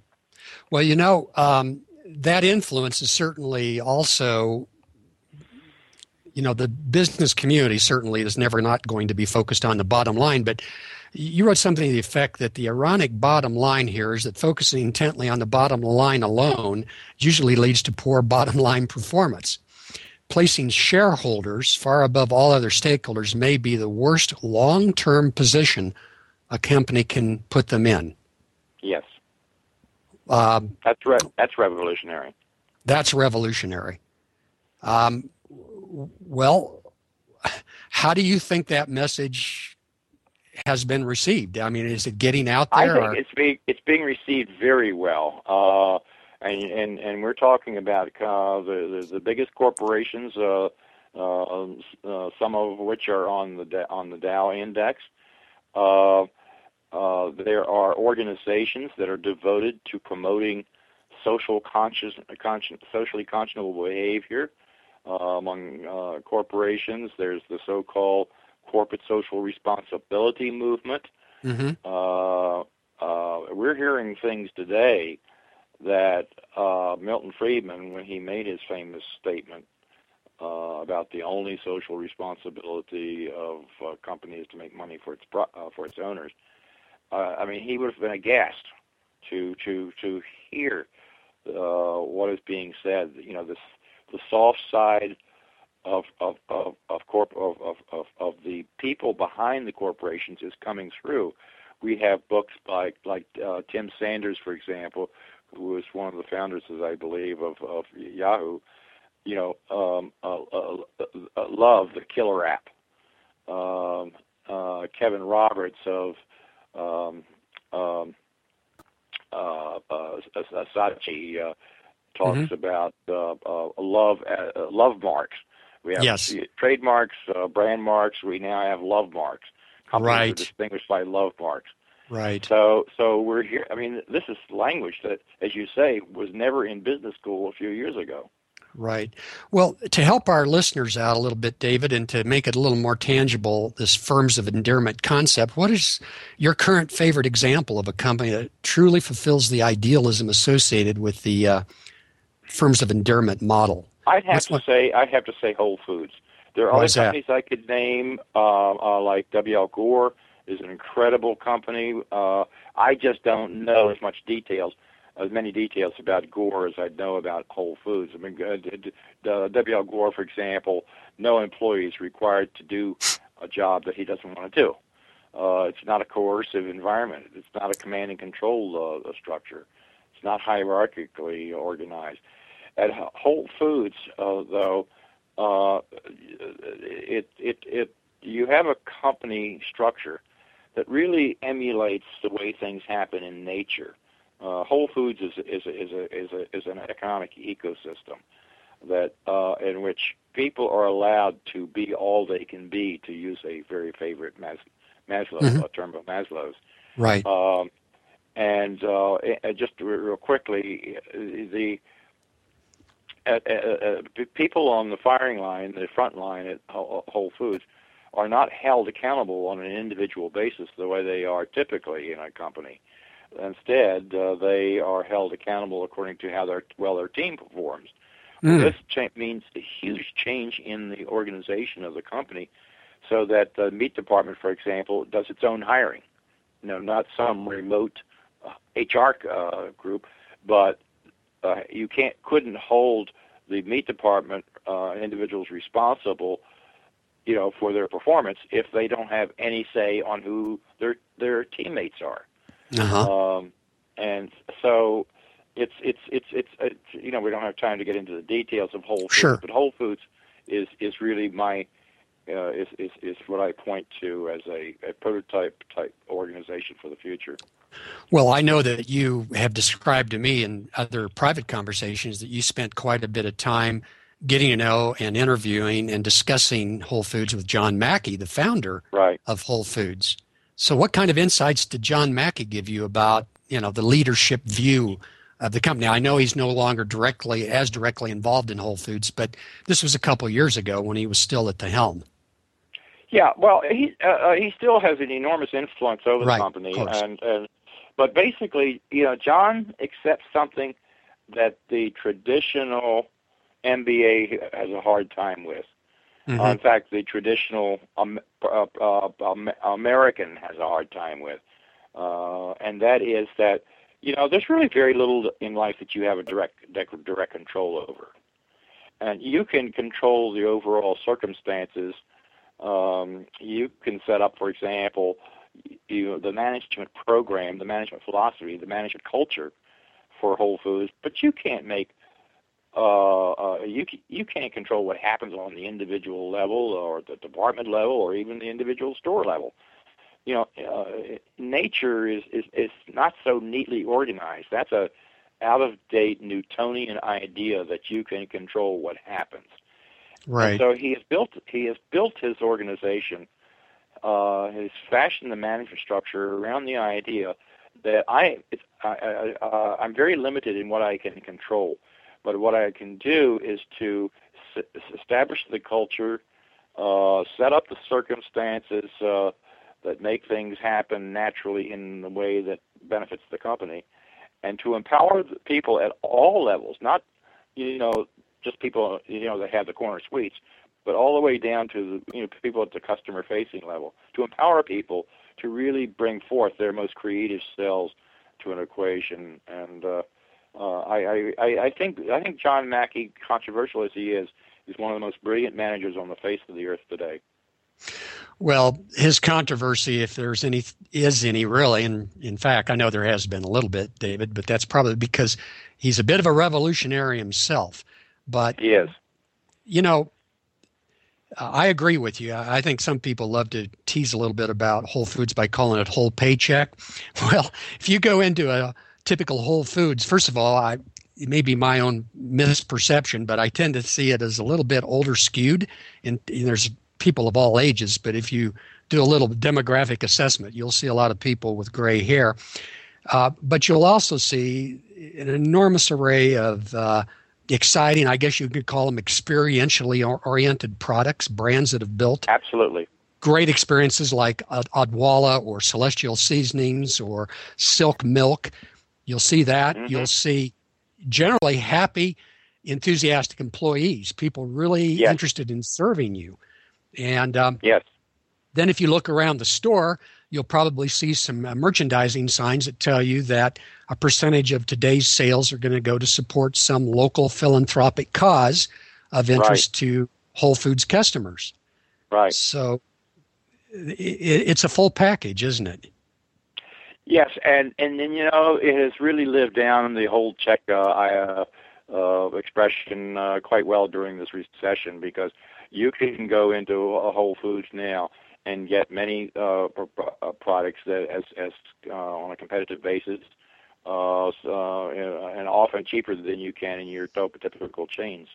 Well, you know, um, that influence is certainly also, you know, the business community certainly is never not going to be focused on the bottom line, but you wrote something to the effect that the ironic bottom line here is that focusing intently on the bottom line alone usually leads to poor bottom line performance. Placing shareholders far above all other stakeholders may be the worst long term position a company can put them in. Yes. Um, that's re- that's revolutionary. That's revolutionary. Um, well, how do you think that message has been received? I mean, is it getting out there? I think or? it's being it's being received very well. Uh, and, and and we're talking about uh, the, the, the biggest corporations, uh, uh, uh, some of which are on the on the Dow index. Uh, uh, there are organizations that are devoted to promoting social conscious, conscious socially conscionable behavior among uh, corporations. There's the so-called corporate social responsibility movement. Mm-hmm. Uh, uh, we're hearing things today that uh, Milton Friedman, when he made his famous statement uh, about the only social responsibility of uh, companies to make money for its pro- uh, for its owners, uh, I mean, he would have been aghast to to to hear uh, what is being said. You know, this the soft side of of of of, corp- of, of, of, of the people behind the corporations is coming through. We have books by like uh, Tim Sanders, for example, who was one of the founders, as I believe, of, of Yahoo, you know, um, uh, uh, love the killer app. Um, uh, Kevin Roberts of um, um, uh, uh, Saatchi talks mm-hmm. about uh, uh, love uh, love marks. We have yes. trademarks, uh, brand marks. We now have love marks. Companies right. are distinguished by love marks. Right. So, so we're here. I mean, this is language that, as you say, was never in business school a few years ago. Right. Well, to help our listeners out a little bit, David, and to make it a little more tangible, this firms of endearment concept, what is your current favorite example of a company that truly fulfills the idealism associated with the uh, firms of endearment model? I'd have What's to one? say, I'd have to say Whole Foods. There are Why other companies? I could name, uh, uh, like W.L. Gore is an incredible company. Uh, I just don't know as much details, as many details about Gore as I know about Whole Foods. I mean, uh, W.L. Gore, for example, no employee is required to do a job that he doesn't want to do. Uh, it's not a coercive environment. It's not a command and control uh, structure. It's not hierarchically organized. At Whole Foods, uh, though, uh, it it it you have a company structure that really emulates the way things happen in nature. Uh, Whole Foods is is a, is a, is a, is an economic ecosystem that uh, in which people are allowed to be all they can be, to use a very favorite Mas- Maslow mm-hmm. uh, term of Maslow's. Right. Um, and uh, just real quickly, the uh, uh, people on the firing line, the front line at Whole Foods, are not held accountable on an individual basis the way they are typically in a company. Instead, uh, they are held accountable according to how their well their team performs. Mm. This cha- means a huge change in the organization of the company, so that the meat department, for example, does its own hiring. You know, not some remote uh, HR uh, group, but uh, you can't couldn't hold the meat department uh, individuals responsible you know, for their performance if they don't have any say on who their their teammates are. Uh-huh. Um, and so it's it's it's it's it's you know we don't have time to get into the details of Whole Foods, Sure. but Whole Foods is is really my uh, is, is is what I point to as a, a prototype type organization for the future. Well, I know that you have described to me in other private conversations that you spent quite a bit of time getting to know and interviewing and discussing Whole Foods with John Mackey, the founder Right. of Whole Foods. So, what kind of insights did John Mackey give you about, you know, the leadership view of the company? I know he's no longer directly as directly involved in Whole Foods, but this was a couple years ago when he was still at the helm. Yeah, well, he uh, uh, he still has an enormous influence over Right, the company, and and but basically, you know, John accepts something that the traditional MBA has a hard time with. Mhm. Uh, in fact, the traditional um, uh, uh, um, American has a hard time with, uh, and that is that you know there's really very little in life that you have a direct direct, direct control over, and you can control the overall circumstances. Um, you can set up, for example, you know, the management program, the management philosophy, the management culture for Whole Foods, but you can't make uh, uh, you you can't control what happens on the individual level or the department level or even the individual store level. You know, uh, nature is, is is not so neatly organized. That's a out of date Newtonian idea that you can control what happens. And Right. so he has built he has built his organization, uh, has fashioned the management structure around the idea that I, I, I uh, I'm very limited in what I can control, but what I can do is to s- establish the culture, uh, set up the circumstances uh, that make things happen naturally in the way that benefits the company, and to empower people at all levels, not you know just people you know that have the corner suites, but all the way down to the you know people at the customer facing level to empower people to really bring forth their most creative selves to an equation. And uh, uh, I, I I think I think John Mackey, controversial as he is, is one of the most brilliant managers on the face of the earth today. Well, his controversy, if there's any, is any really, and in fact, I know there has been a little bit, David, but that's probably because he's a bit of a revolutionary himself. But He is. you know, I agree with you. I think some people love to tease a little bit about Whole Foods by calling it whole paycheck. Well, if you go into a typical Whole Foods, first of all, I it may be my own misperception, but I tend to see it as a little bit older skewed. And, and there's people of all ages, but if you do a little demographic assessment, you'll see a lot of people with gray hair. Uh, but you'll also see an enormous array of uh, exciting, I guess you could call them experientially oriented products, brands that have built Absolutely. great experiences like Odwalla or Celestial Seasonings or Silk Milk. You'll see that. Mhm. You'll see generally happy, enthusiastic employees, people really Yes. interested in serving you. And um, Yes. then, if you look around the store, you'll probably see some uh, merchandising signs that tell you that a percentage of today's sales are going to go to support some local philanthropic cause of interest to Whole Foods customers. Right. So i i- it's a full package, isn't it? Yes, and and then you know it has really lived down the whole check uh, I, uh, uh, expression uh, quite well during this recession because you can go into a Whole Foods now and get many uh, uh, products that as as uh, on a competitive basis, uh, so, uh, and often cheaper than you can in your typical chains.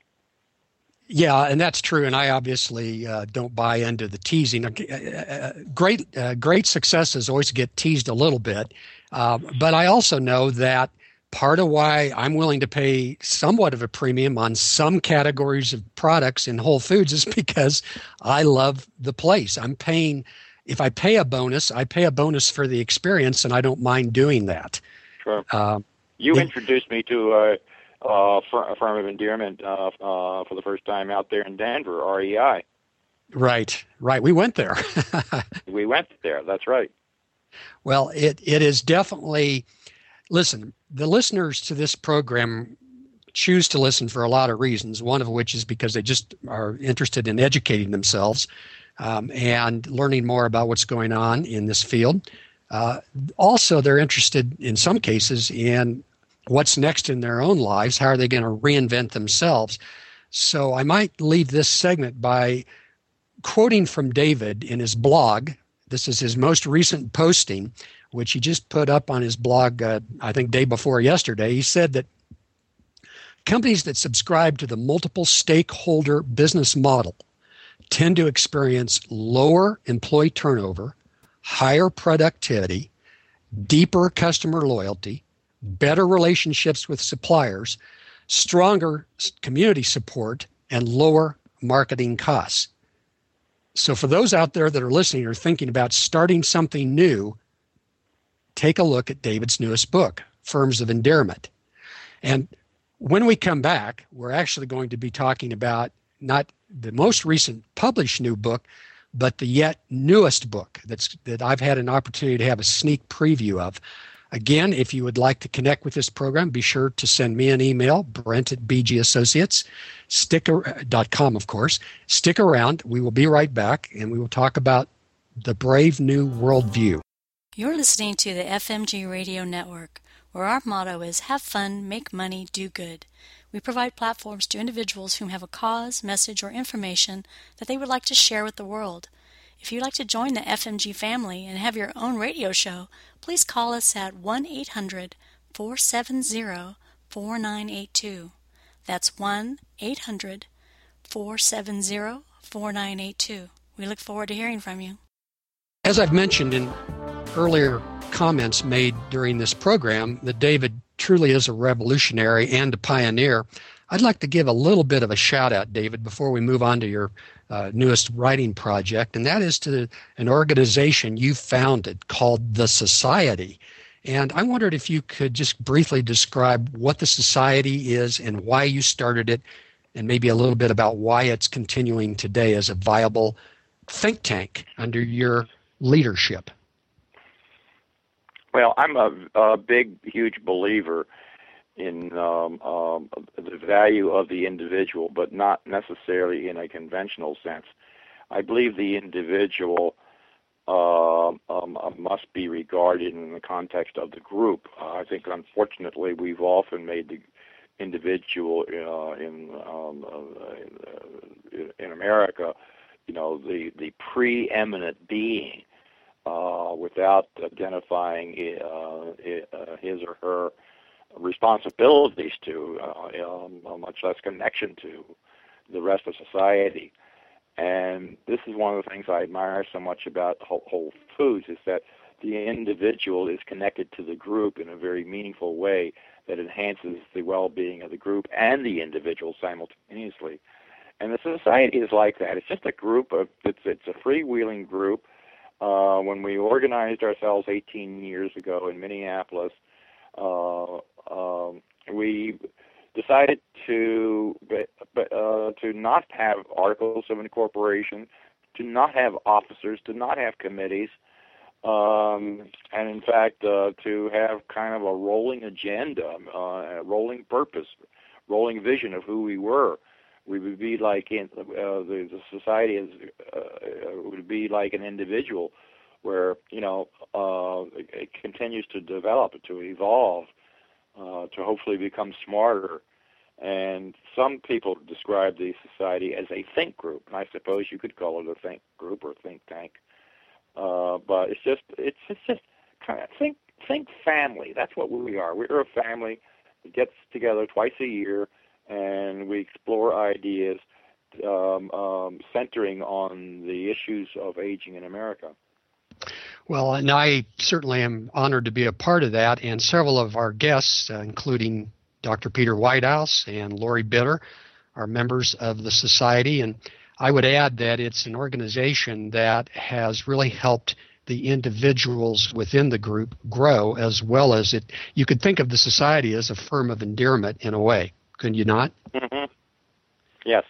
Yeah, and that's true. And I obviously uh, don't buy into the teasing. Uh, uh, great, uh, great successes always get teased a little bit, but I also know that part of why I'm willing to pay somewhat of a premium on some categories of products in Whole Foods is because I love the place. I'm paying. If I pay a bonus, I pay a bonus for the experience, and I don't mind doing that. Sure. Um, You Yeah. introduced me to uh, uh, fir- a firm of endearment uh, uh, for the first time out there in Denver, REI. right, right. We went there. We went there. That's right. Well, it, it is definitely, listen, the listeners to this program choose to listen for a lot of reasons, one of which is because they just are interested in educating themselves. um, and learning more about what's going on in this field. Uh, also, they're interested in some cases in what's next in their own lives. How are they going to reinvent themselves? So I might leave this segment by quoting from David in his blog. This is his most recent posting, which he just put up on his blog, uh, I think, day before yesterday. He said that companies that subscribe to the multiple stakeholder business model tend to experience lower employee turnover, higher productivity, deeper customer loyalty, better relationships with suppliers, stronger community support, and lower marketing costs. So, for those out there that are listening or thinking about starting something new, take a look at David's newest book, Firms of Endearment. And when we come back, we're actually going to be talking about not the most recent published new book, but the yet newest book that's that I've had an opportunity to have a sneak preview of. Again, if you would like to connect with this program, be sure to send me an email, Brent at BG Associates, sticker.com, of course. Stick around. We will be right back and we will talk about the brave new worldview. You're listening to the FMG Radio Network, where our motto is have fun, make money, do good. We provide platforms to individuals who have a cause, message, or information that they would like to share with the world. If you'd like to join the FMG family and have your own radio show, please call us at 1 800 470 4982. That's 1 800 470 4982. We look forward to hearing from you. As I've mentioned in earlier comments made during this program, that David truly is a revolutionary and a pioneer. I'd like to give a little bit of a shout out, David, before we move on to your uh, newest writing project, and that is to an organization you founded called the Society. And I wondered if you could just briefly describe what the Society is and why you started it, and maybe a little bit about why it's continuing today as a viable think tank under your leadership. Well, I'm a, a big, huge believer in um, um, the value of the individual, but not necessarily in a conventional sense. I believe the individual uh, um, uh, must be regarded in the context of the group. Uh, I think, unfortunately, we've often made the individual uh, in um, uh, uh, in America, you know, the the preeminent being uh, without identifying uh, uh, his or her responsibilities to, uh, um, much less connection to the rest of society. And this is one of the things I admire so much about Whole Foods is that the individual is connected to the group in a very meaningful way that enhances the well-being of the group and the individual simultaneously. And the society is like that. It's just a group of it's it's a freewheeling group uh, when we organized ourselves 18 years ago in Minneapolis, uh, um, we decided to uh, to not have articles of incorporation, to not have officers, to not have committees, um, and in fact uh, to have kind of a rolling agenda, uh, a rolling purpose, rolling vision of who we were we would be like in uh, the, the society is uh, would be like an individual where you know uh, it, it continues to develop to evolve uh, to hopefully become smarter. And some people describe the society as a think group. And I suppose you could call it a think group or think tank. Uh, but it's just it's it's just kind of think think family. That's what we are. We're a family that gets together twice a year and we explore ideas um, um, centering on the issues of aging in America. Well, and I certainly am honored to be a part of that, and several of our guests, uh, including Dr. Peter Whitehouse and Lori Bitter, are members of the society. And I would add that it's an organization that has really helped the individuals within the group grow as well as it. You could think of the society as a firm of endearment in a way. Could you not? Mm-hmm. Yes.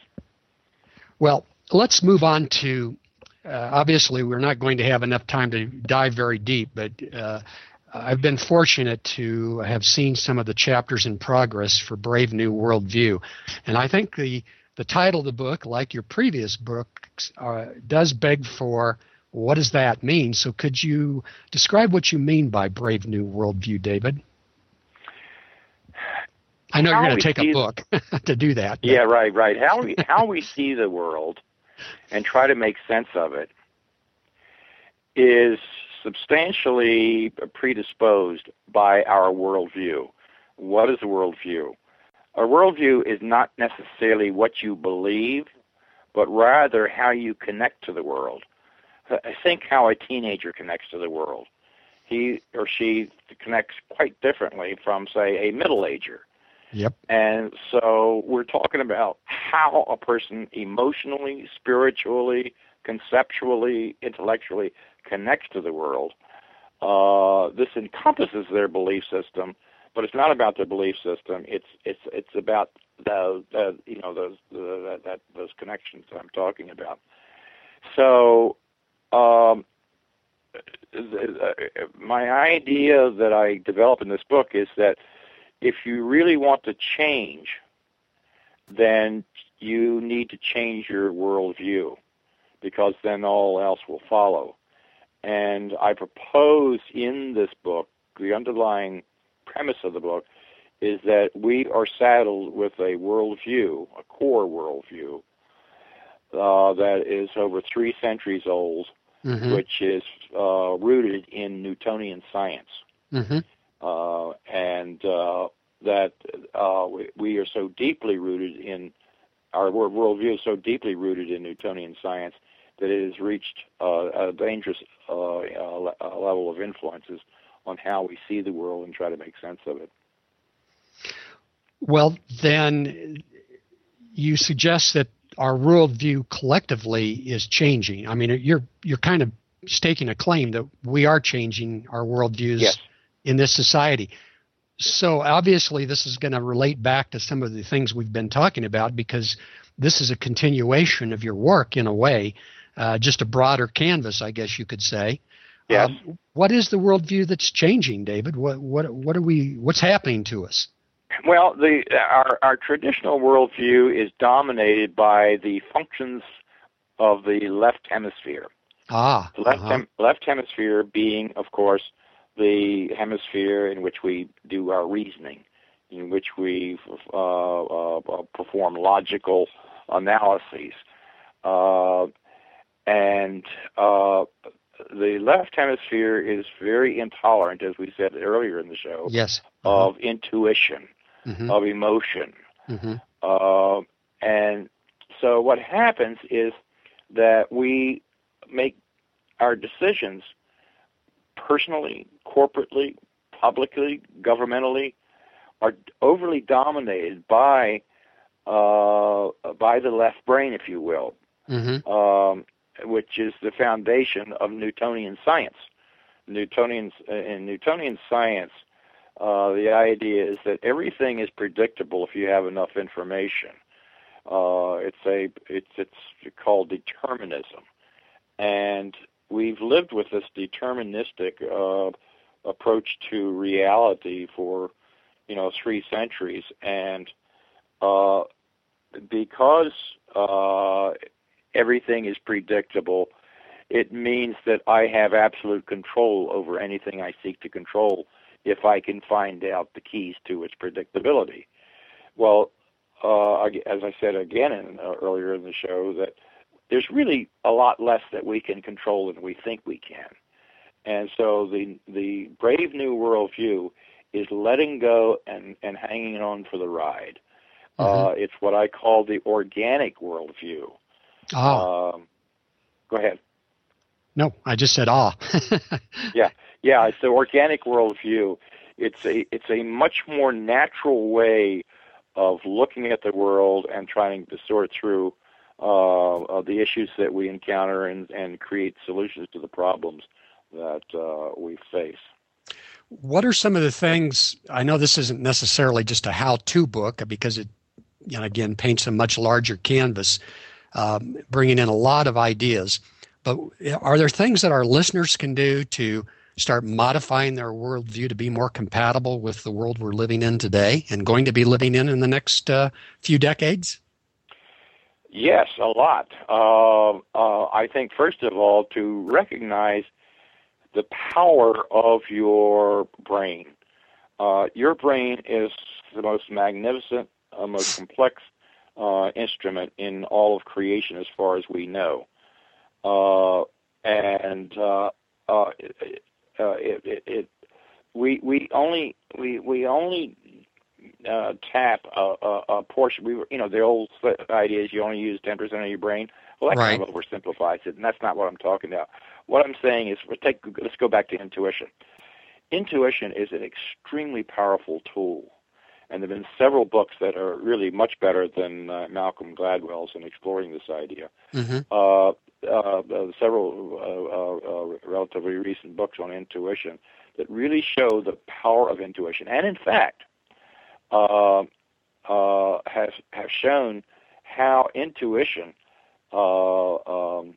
Well, let's move on to. Uh, obviously, we're not going to have enough time to dive very deep, but uh, I've been fortunate to have seen some of the chapters in progress for Brave New Worldview, and I think the the title of the book, like your previous books, uh, does beg for what does that mean? So, could you describe what you mean by Brave New Worldview, David? I know you're going to take a book to do that. Yeah, right, right. How we how we see the world and try to make sense of it is substantially predisposed by our worldview. What is a worldview? A worldview is not necessarily what you believe, but rather how you connect to the world. I think how a teenager connects to the world. He or she connects quite differently from, say, a middle ager. Yep. And so we're talking about how a person emotionally, spiritually, conceptually, intellectually connects to the world. Uh, this encompasses their belief system, but it's not about their belief system. It's it's it's about the, the you know those the, that those connections that I'm talking about. So, um, my idea that I develop in this book is that if you really want to change, then you need to change your worldview because then all else will follow. And I propose in this book, the underlying premise of the book is that we are saddled with a worldview, a core worldview, uh, that is over three centuries old, mm-hmm. which is uh, rooted in Newtonian science. Mm-hmm. Uh, and uh, that uh, we, we, are so deeply rooted in our worldview is so deeply rooted in Newtonian science that it has reached uh, a dangerous uh, uh, level of influences on how we see the world and try to make sense of it. Well, then you suggest that our worldview collectively is changing. I mean, you're you're kind of staking a claim that we are changing our worldviews yes. In this society. So obviously, this is going to relate back to some of the things we've been talking about because this is a continuation of your work in a way uh, just a broader canvas, I guess you could say. Yes. Um, what is the worldview that's changing, David? What what what are we? What's happening to us? Well, the our our traditional worldview is dominated by the functions of the left hemisphere. Ah. The left uh-huh. hem, left hemisphere being, of course, the hemisphere in which we do our reasoning, in which we uh, uh, perform logical analyses. Uh, and uh, the left hemisphere is very intolerant, as we said earlier in the show, yes. Uh-huh. of intuition, mm-hmm. of emotion. Mm-hmm. Uh, and so what happens is that we make our decisions personally, corporately, publicly, governmentally, are overly dominated by uh, by the left brain, if you will. Mm-hmm. Um, which is the foundation of Newtonian science. Newtonian in Newtonian science, uh, the idea is that everything is predictable if you have enough information. Uh, it's a it's it's called determinism, and we've lived with this deterministic uh, approach to reality for you know three centuries, and uh, because uh, everything is predictable, it means that I have absolute control over anything I seek to control if I can find out the keys to its predictability. Well, uh, as I said again in, uh, earlier in the show, that there's really a lot less that we can control than we think we can. And so the the brave new worldview is letting go and, and hanging on for the ride. Mm-hmm. Uh, it's what I call the organic worldview. Ah. Um, go ahead. No, I just said ah. yeah, yeah. It's the organic worldview. It's a it's a much more natural way of looking at the world and trying to sort through uh, the issues that we encounter and, and create solutions to the problems that uh, we face. What are some of the things? I know this isn't necessarily just a how-to book because it, you know, again, paints a much larger canvas um, bringing in a lot of ideas. But are there things that our listeners can do to start modifying their worldview to be more compatible with the world we're living in today and going to be living in in the next uh, few decades? Yes, a lot. Uh, uh, I think, first of all, to recognize the power of your brain. Uh, your brain is the most magnificent, uh, most complex uh, instrument in all of creation, as far as we know. Uh, and uh, uh, it, it, it, we we only we we only uh, tap a, a, a portion. We were, you know, the old idea is you only use ten percent of your brain. Well, that right. kind of oversimplifies it, and that's not what I'm talking about. What I'm saying is, take let's go back to intuition. Intuition is an extremely powerful tool, and there have been several books that are really much better than uh, Malcolm Gladwell's in exploring this idea. Mm-hmm. Uh, uh, uh, several uh, uh, relatively recent books on intuition that really show the power of intuition, and in fact, uh, uh, has have shown how intuition uh, um,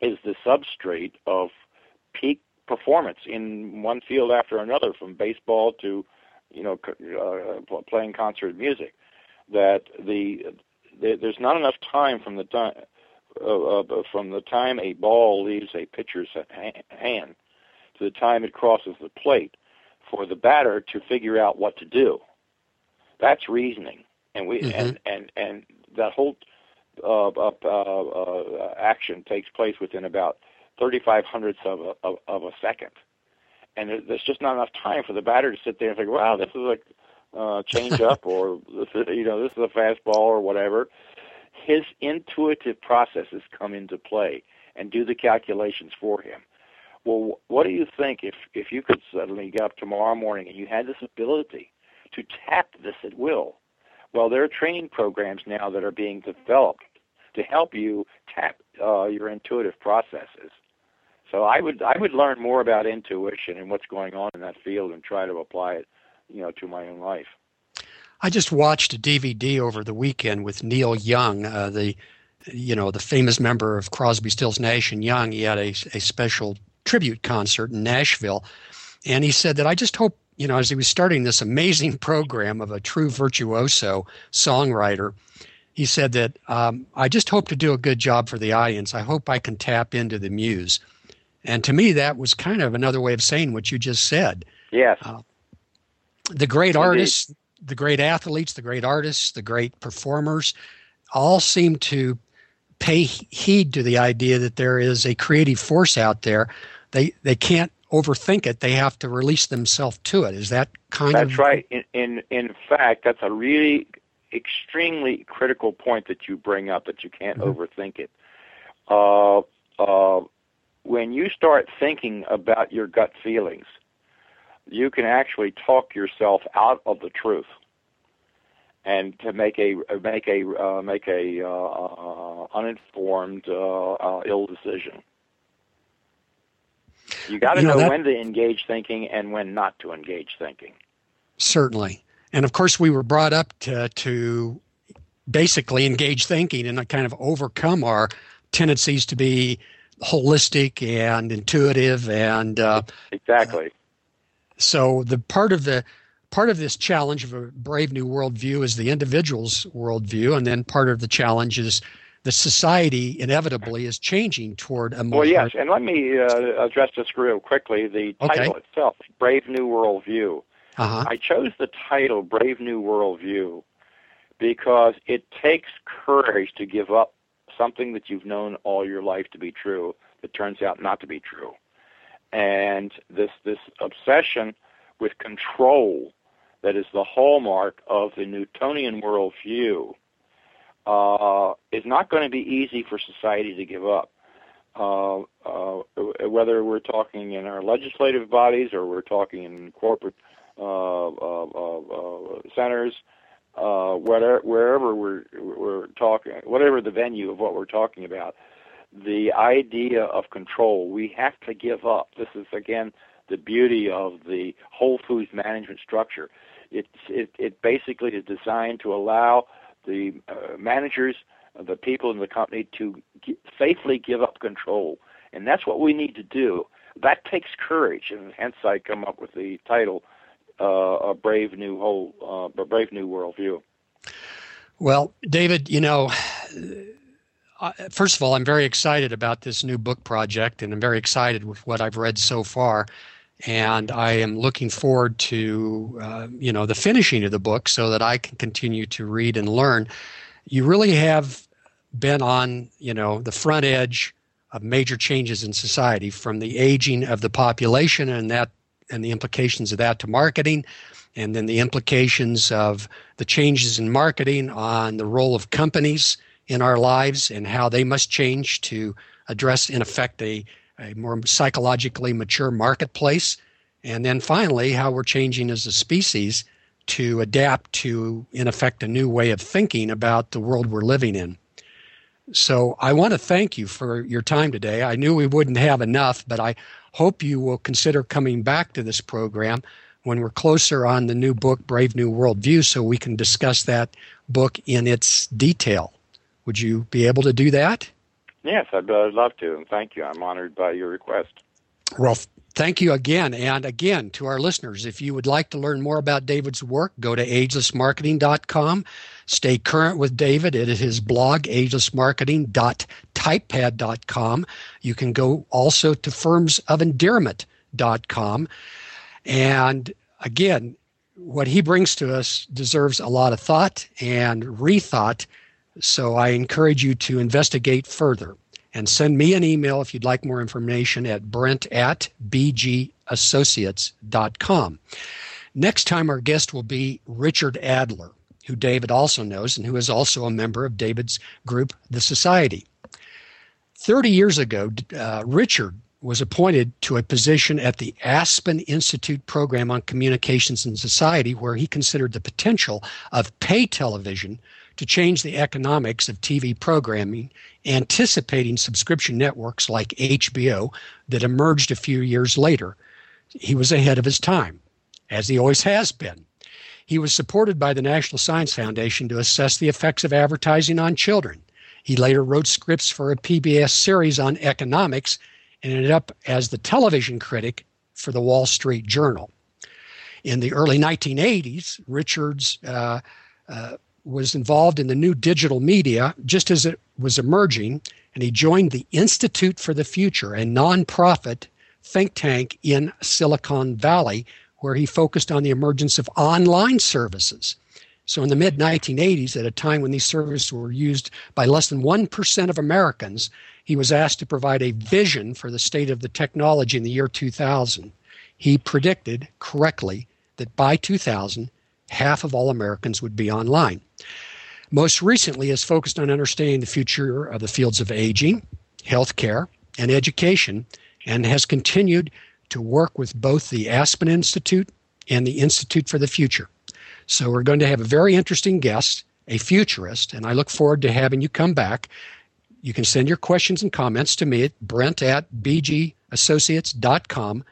is the substrate of peak performance in one field after another, from baseball to you know uh, playing concert music. That the, the there's not enough time from the time uh, uh, from the time a ball leaves a pitcher's hand to the time it crosses the plate for the batter to figure out what to do. That's reasoning, and we mm-hmm. and and and that whole uh, uh, uh, action takes place within about 35 hundredths of a, of, of a second, and there's just not enough time for the batter to sit there and think, "Wow, this is a uh, change up," or this is, you know, this is a fastball or whatever. His intuitive processes come into play and do the calculations for him. Well, what do you think if if you could suddenly get up tomorrow morning and you had this ability to tap this at will. Well, there are training programs now that are being developed to help you tap uh, your intuitive processes. So I would I would learn more about intuition and what's going on in that field and try to apply it, you know, to my own life. I just watched a DVD over the weekend with Neil Young, uh, the you know the famous member of Crosby, Stills, Nash and Young. He had a, a special tribute concert in Nashville, and he said that I just hope you know, as he was starting this amazing program of a true virtuoso songwriter, he said that um, I just hope to do a good job for the audience. I hope I can tap into the muse. And to me, that was kind of another way of saying what you just said. Yes. Uh, the great Indeed. artists, the great athletes, the great artists, the great performers all seem to pay heed to the idea that there is a creative force out there. They, they can't overthink it. They have to release themselves to it. Is that kind that's of? That's right. In, in in fact, that's a really extremely critical point that you bring up. That you can't mm-hmm. overthink it. Uh, uh, when you start thinking about your gut feelings, you can actually talk yourself out of the truth, and to make a make a uh, make a uh, uh, uninformed uh, ill decision. You got to know, know that, when to engage thinking and when not to engage thinking. Certainly. And of course, we were brought up to, to basically engage thinking and kind of overcome our tendencies to be holistic and intuitive and uh, exactly. Uh, so the part of the part of this challenge of a brave new worldview is the individual's worldview, and then part of the challenge is the society inevitably is changing toward a more. Well, yes, and let me uh, address this real quickly. The title okay. itself, Brave New World View. Uh-huh. I chose the title Brave New World View because it takes courage to give up something that you've known all your life to be true that turns out not to be true. And this this obsession with control that is the hallmark of the Newtonian worldview uh, not going to be easy for society to give up. Uh, uh, whether we're talking in our legislative bodies or we're talking in corporate uh, uh, uh, centers, whatever, wherever we're we're talking, whatever the venue of what we're talking about, the idea of control we have to give up. This is again the beauty of the Whole Foods management structure. It it, it basically is designed to allow the uh, managers, the people in the company to g- safely give up control. And that's what we need to do. That takes courage, and hence I come up with the title, uh, "A Brave New Whole, uh, A Brave New Worldview." Well, David, you know, first of all, I'm very excited about this new book project, and I'm very excited with what I've read so far. And I am looking forward to, uh, you know, the finishing of the book so that I can continue to read and learn. You really have been on, you know, the front edge of major changes in society, from the aging of the population and that and the implications of that to marketing, and then the implications of the changes in marketing on the role of companies in our lives and how they must change to address, in effect, a, a more psychologically mature marketplace. And then finally, how we're changing as a species to adapt to, in effect, a new way of thinking about the world we're living in. So I want to thank you for your time today. I knew we wouldn't have enough, but I hope you will consider coming back to this program when we're closer on the new book, Brave New World View, so we can discuss that book in its detail. Would you be able to do that? Yes, I'd uh, love to, and thank you. I'm honored by your request. Well, thank you again. And again, to our listeners, if you would like to learn more about David's work, go to agelessmarketing.com. Stay current with David at his blog, agelessmarketing.typepad.com. You can go also to firmsofendearment.com. And again, what he brings to us deserves a lot of thought and rethought. So I encourage you to investigate further and send me an email if you'd like more information at brent at bgassociates.com. Next time, our guest will be Richard Adler who David also knows and who is also a member of David's group, the Society. 30 years ago, uh, Richard was appointed to a position at the Aspen Institute Program on Communications and Society, where he considered the potential of pay television to change the economics of TV programming, anticipating subscription networks like HBO that emerged a few years later. He was ahead of his time, as he always has been. He was supported by the National Science Foundation to assess the effects of advertising on children. He later wrote scripts for a PBS series on economics and ended up as the television critic for the Wall Street Journal. In the early 1980s, Richards uh, uh, was involved in the new digital media just as it was emerging, and he joined the Institute for the Future, a nonprofit think tank in Silicon Valley where he focused on the emergence of online services. So, in the mid 1980s, at a time when these services were used by less than 1% of Americans, he was asked to provide a vision for the state of the technology in the year 2000. He predicted correctly that by 2000, half of all Americans would be online. Most recently, has focused on understanding the future of the fields of aging, healthcare, and education, and has continued to work with both the Aspen Institute and the Institute for the Future. So we're going to have a very interesting guest, a futurist, and I look forward to having you come back. You can send your questions and comments to me at brent at bgassociates.com.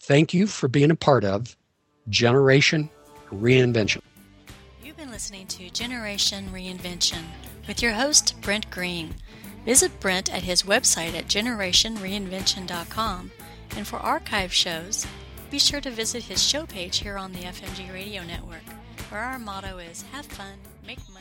Thank you for being a part of Generation Reinvention. Listening to Generation Reinvention with your host, Brent Green. Visit Brent at his website at generationreinvention.com and for archive shows, be sure to visit his show page here on the FMG Radio Network, where our motto is have fun, make money.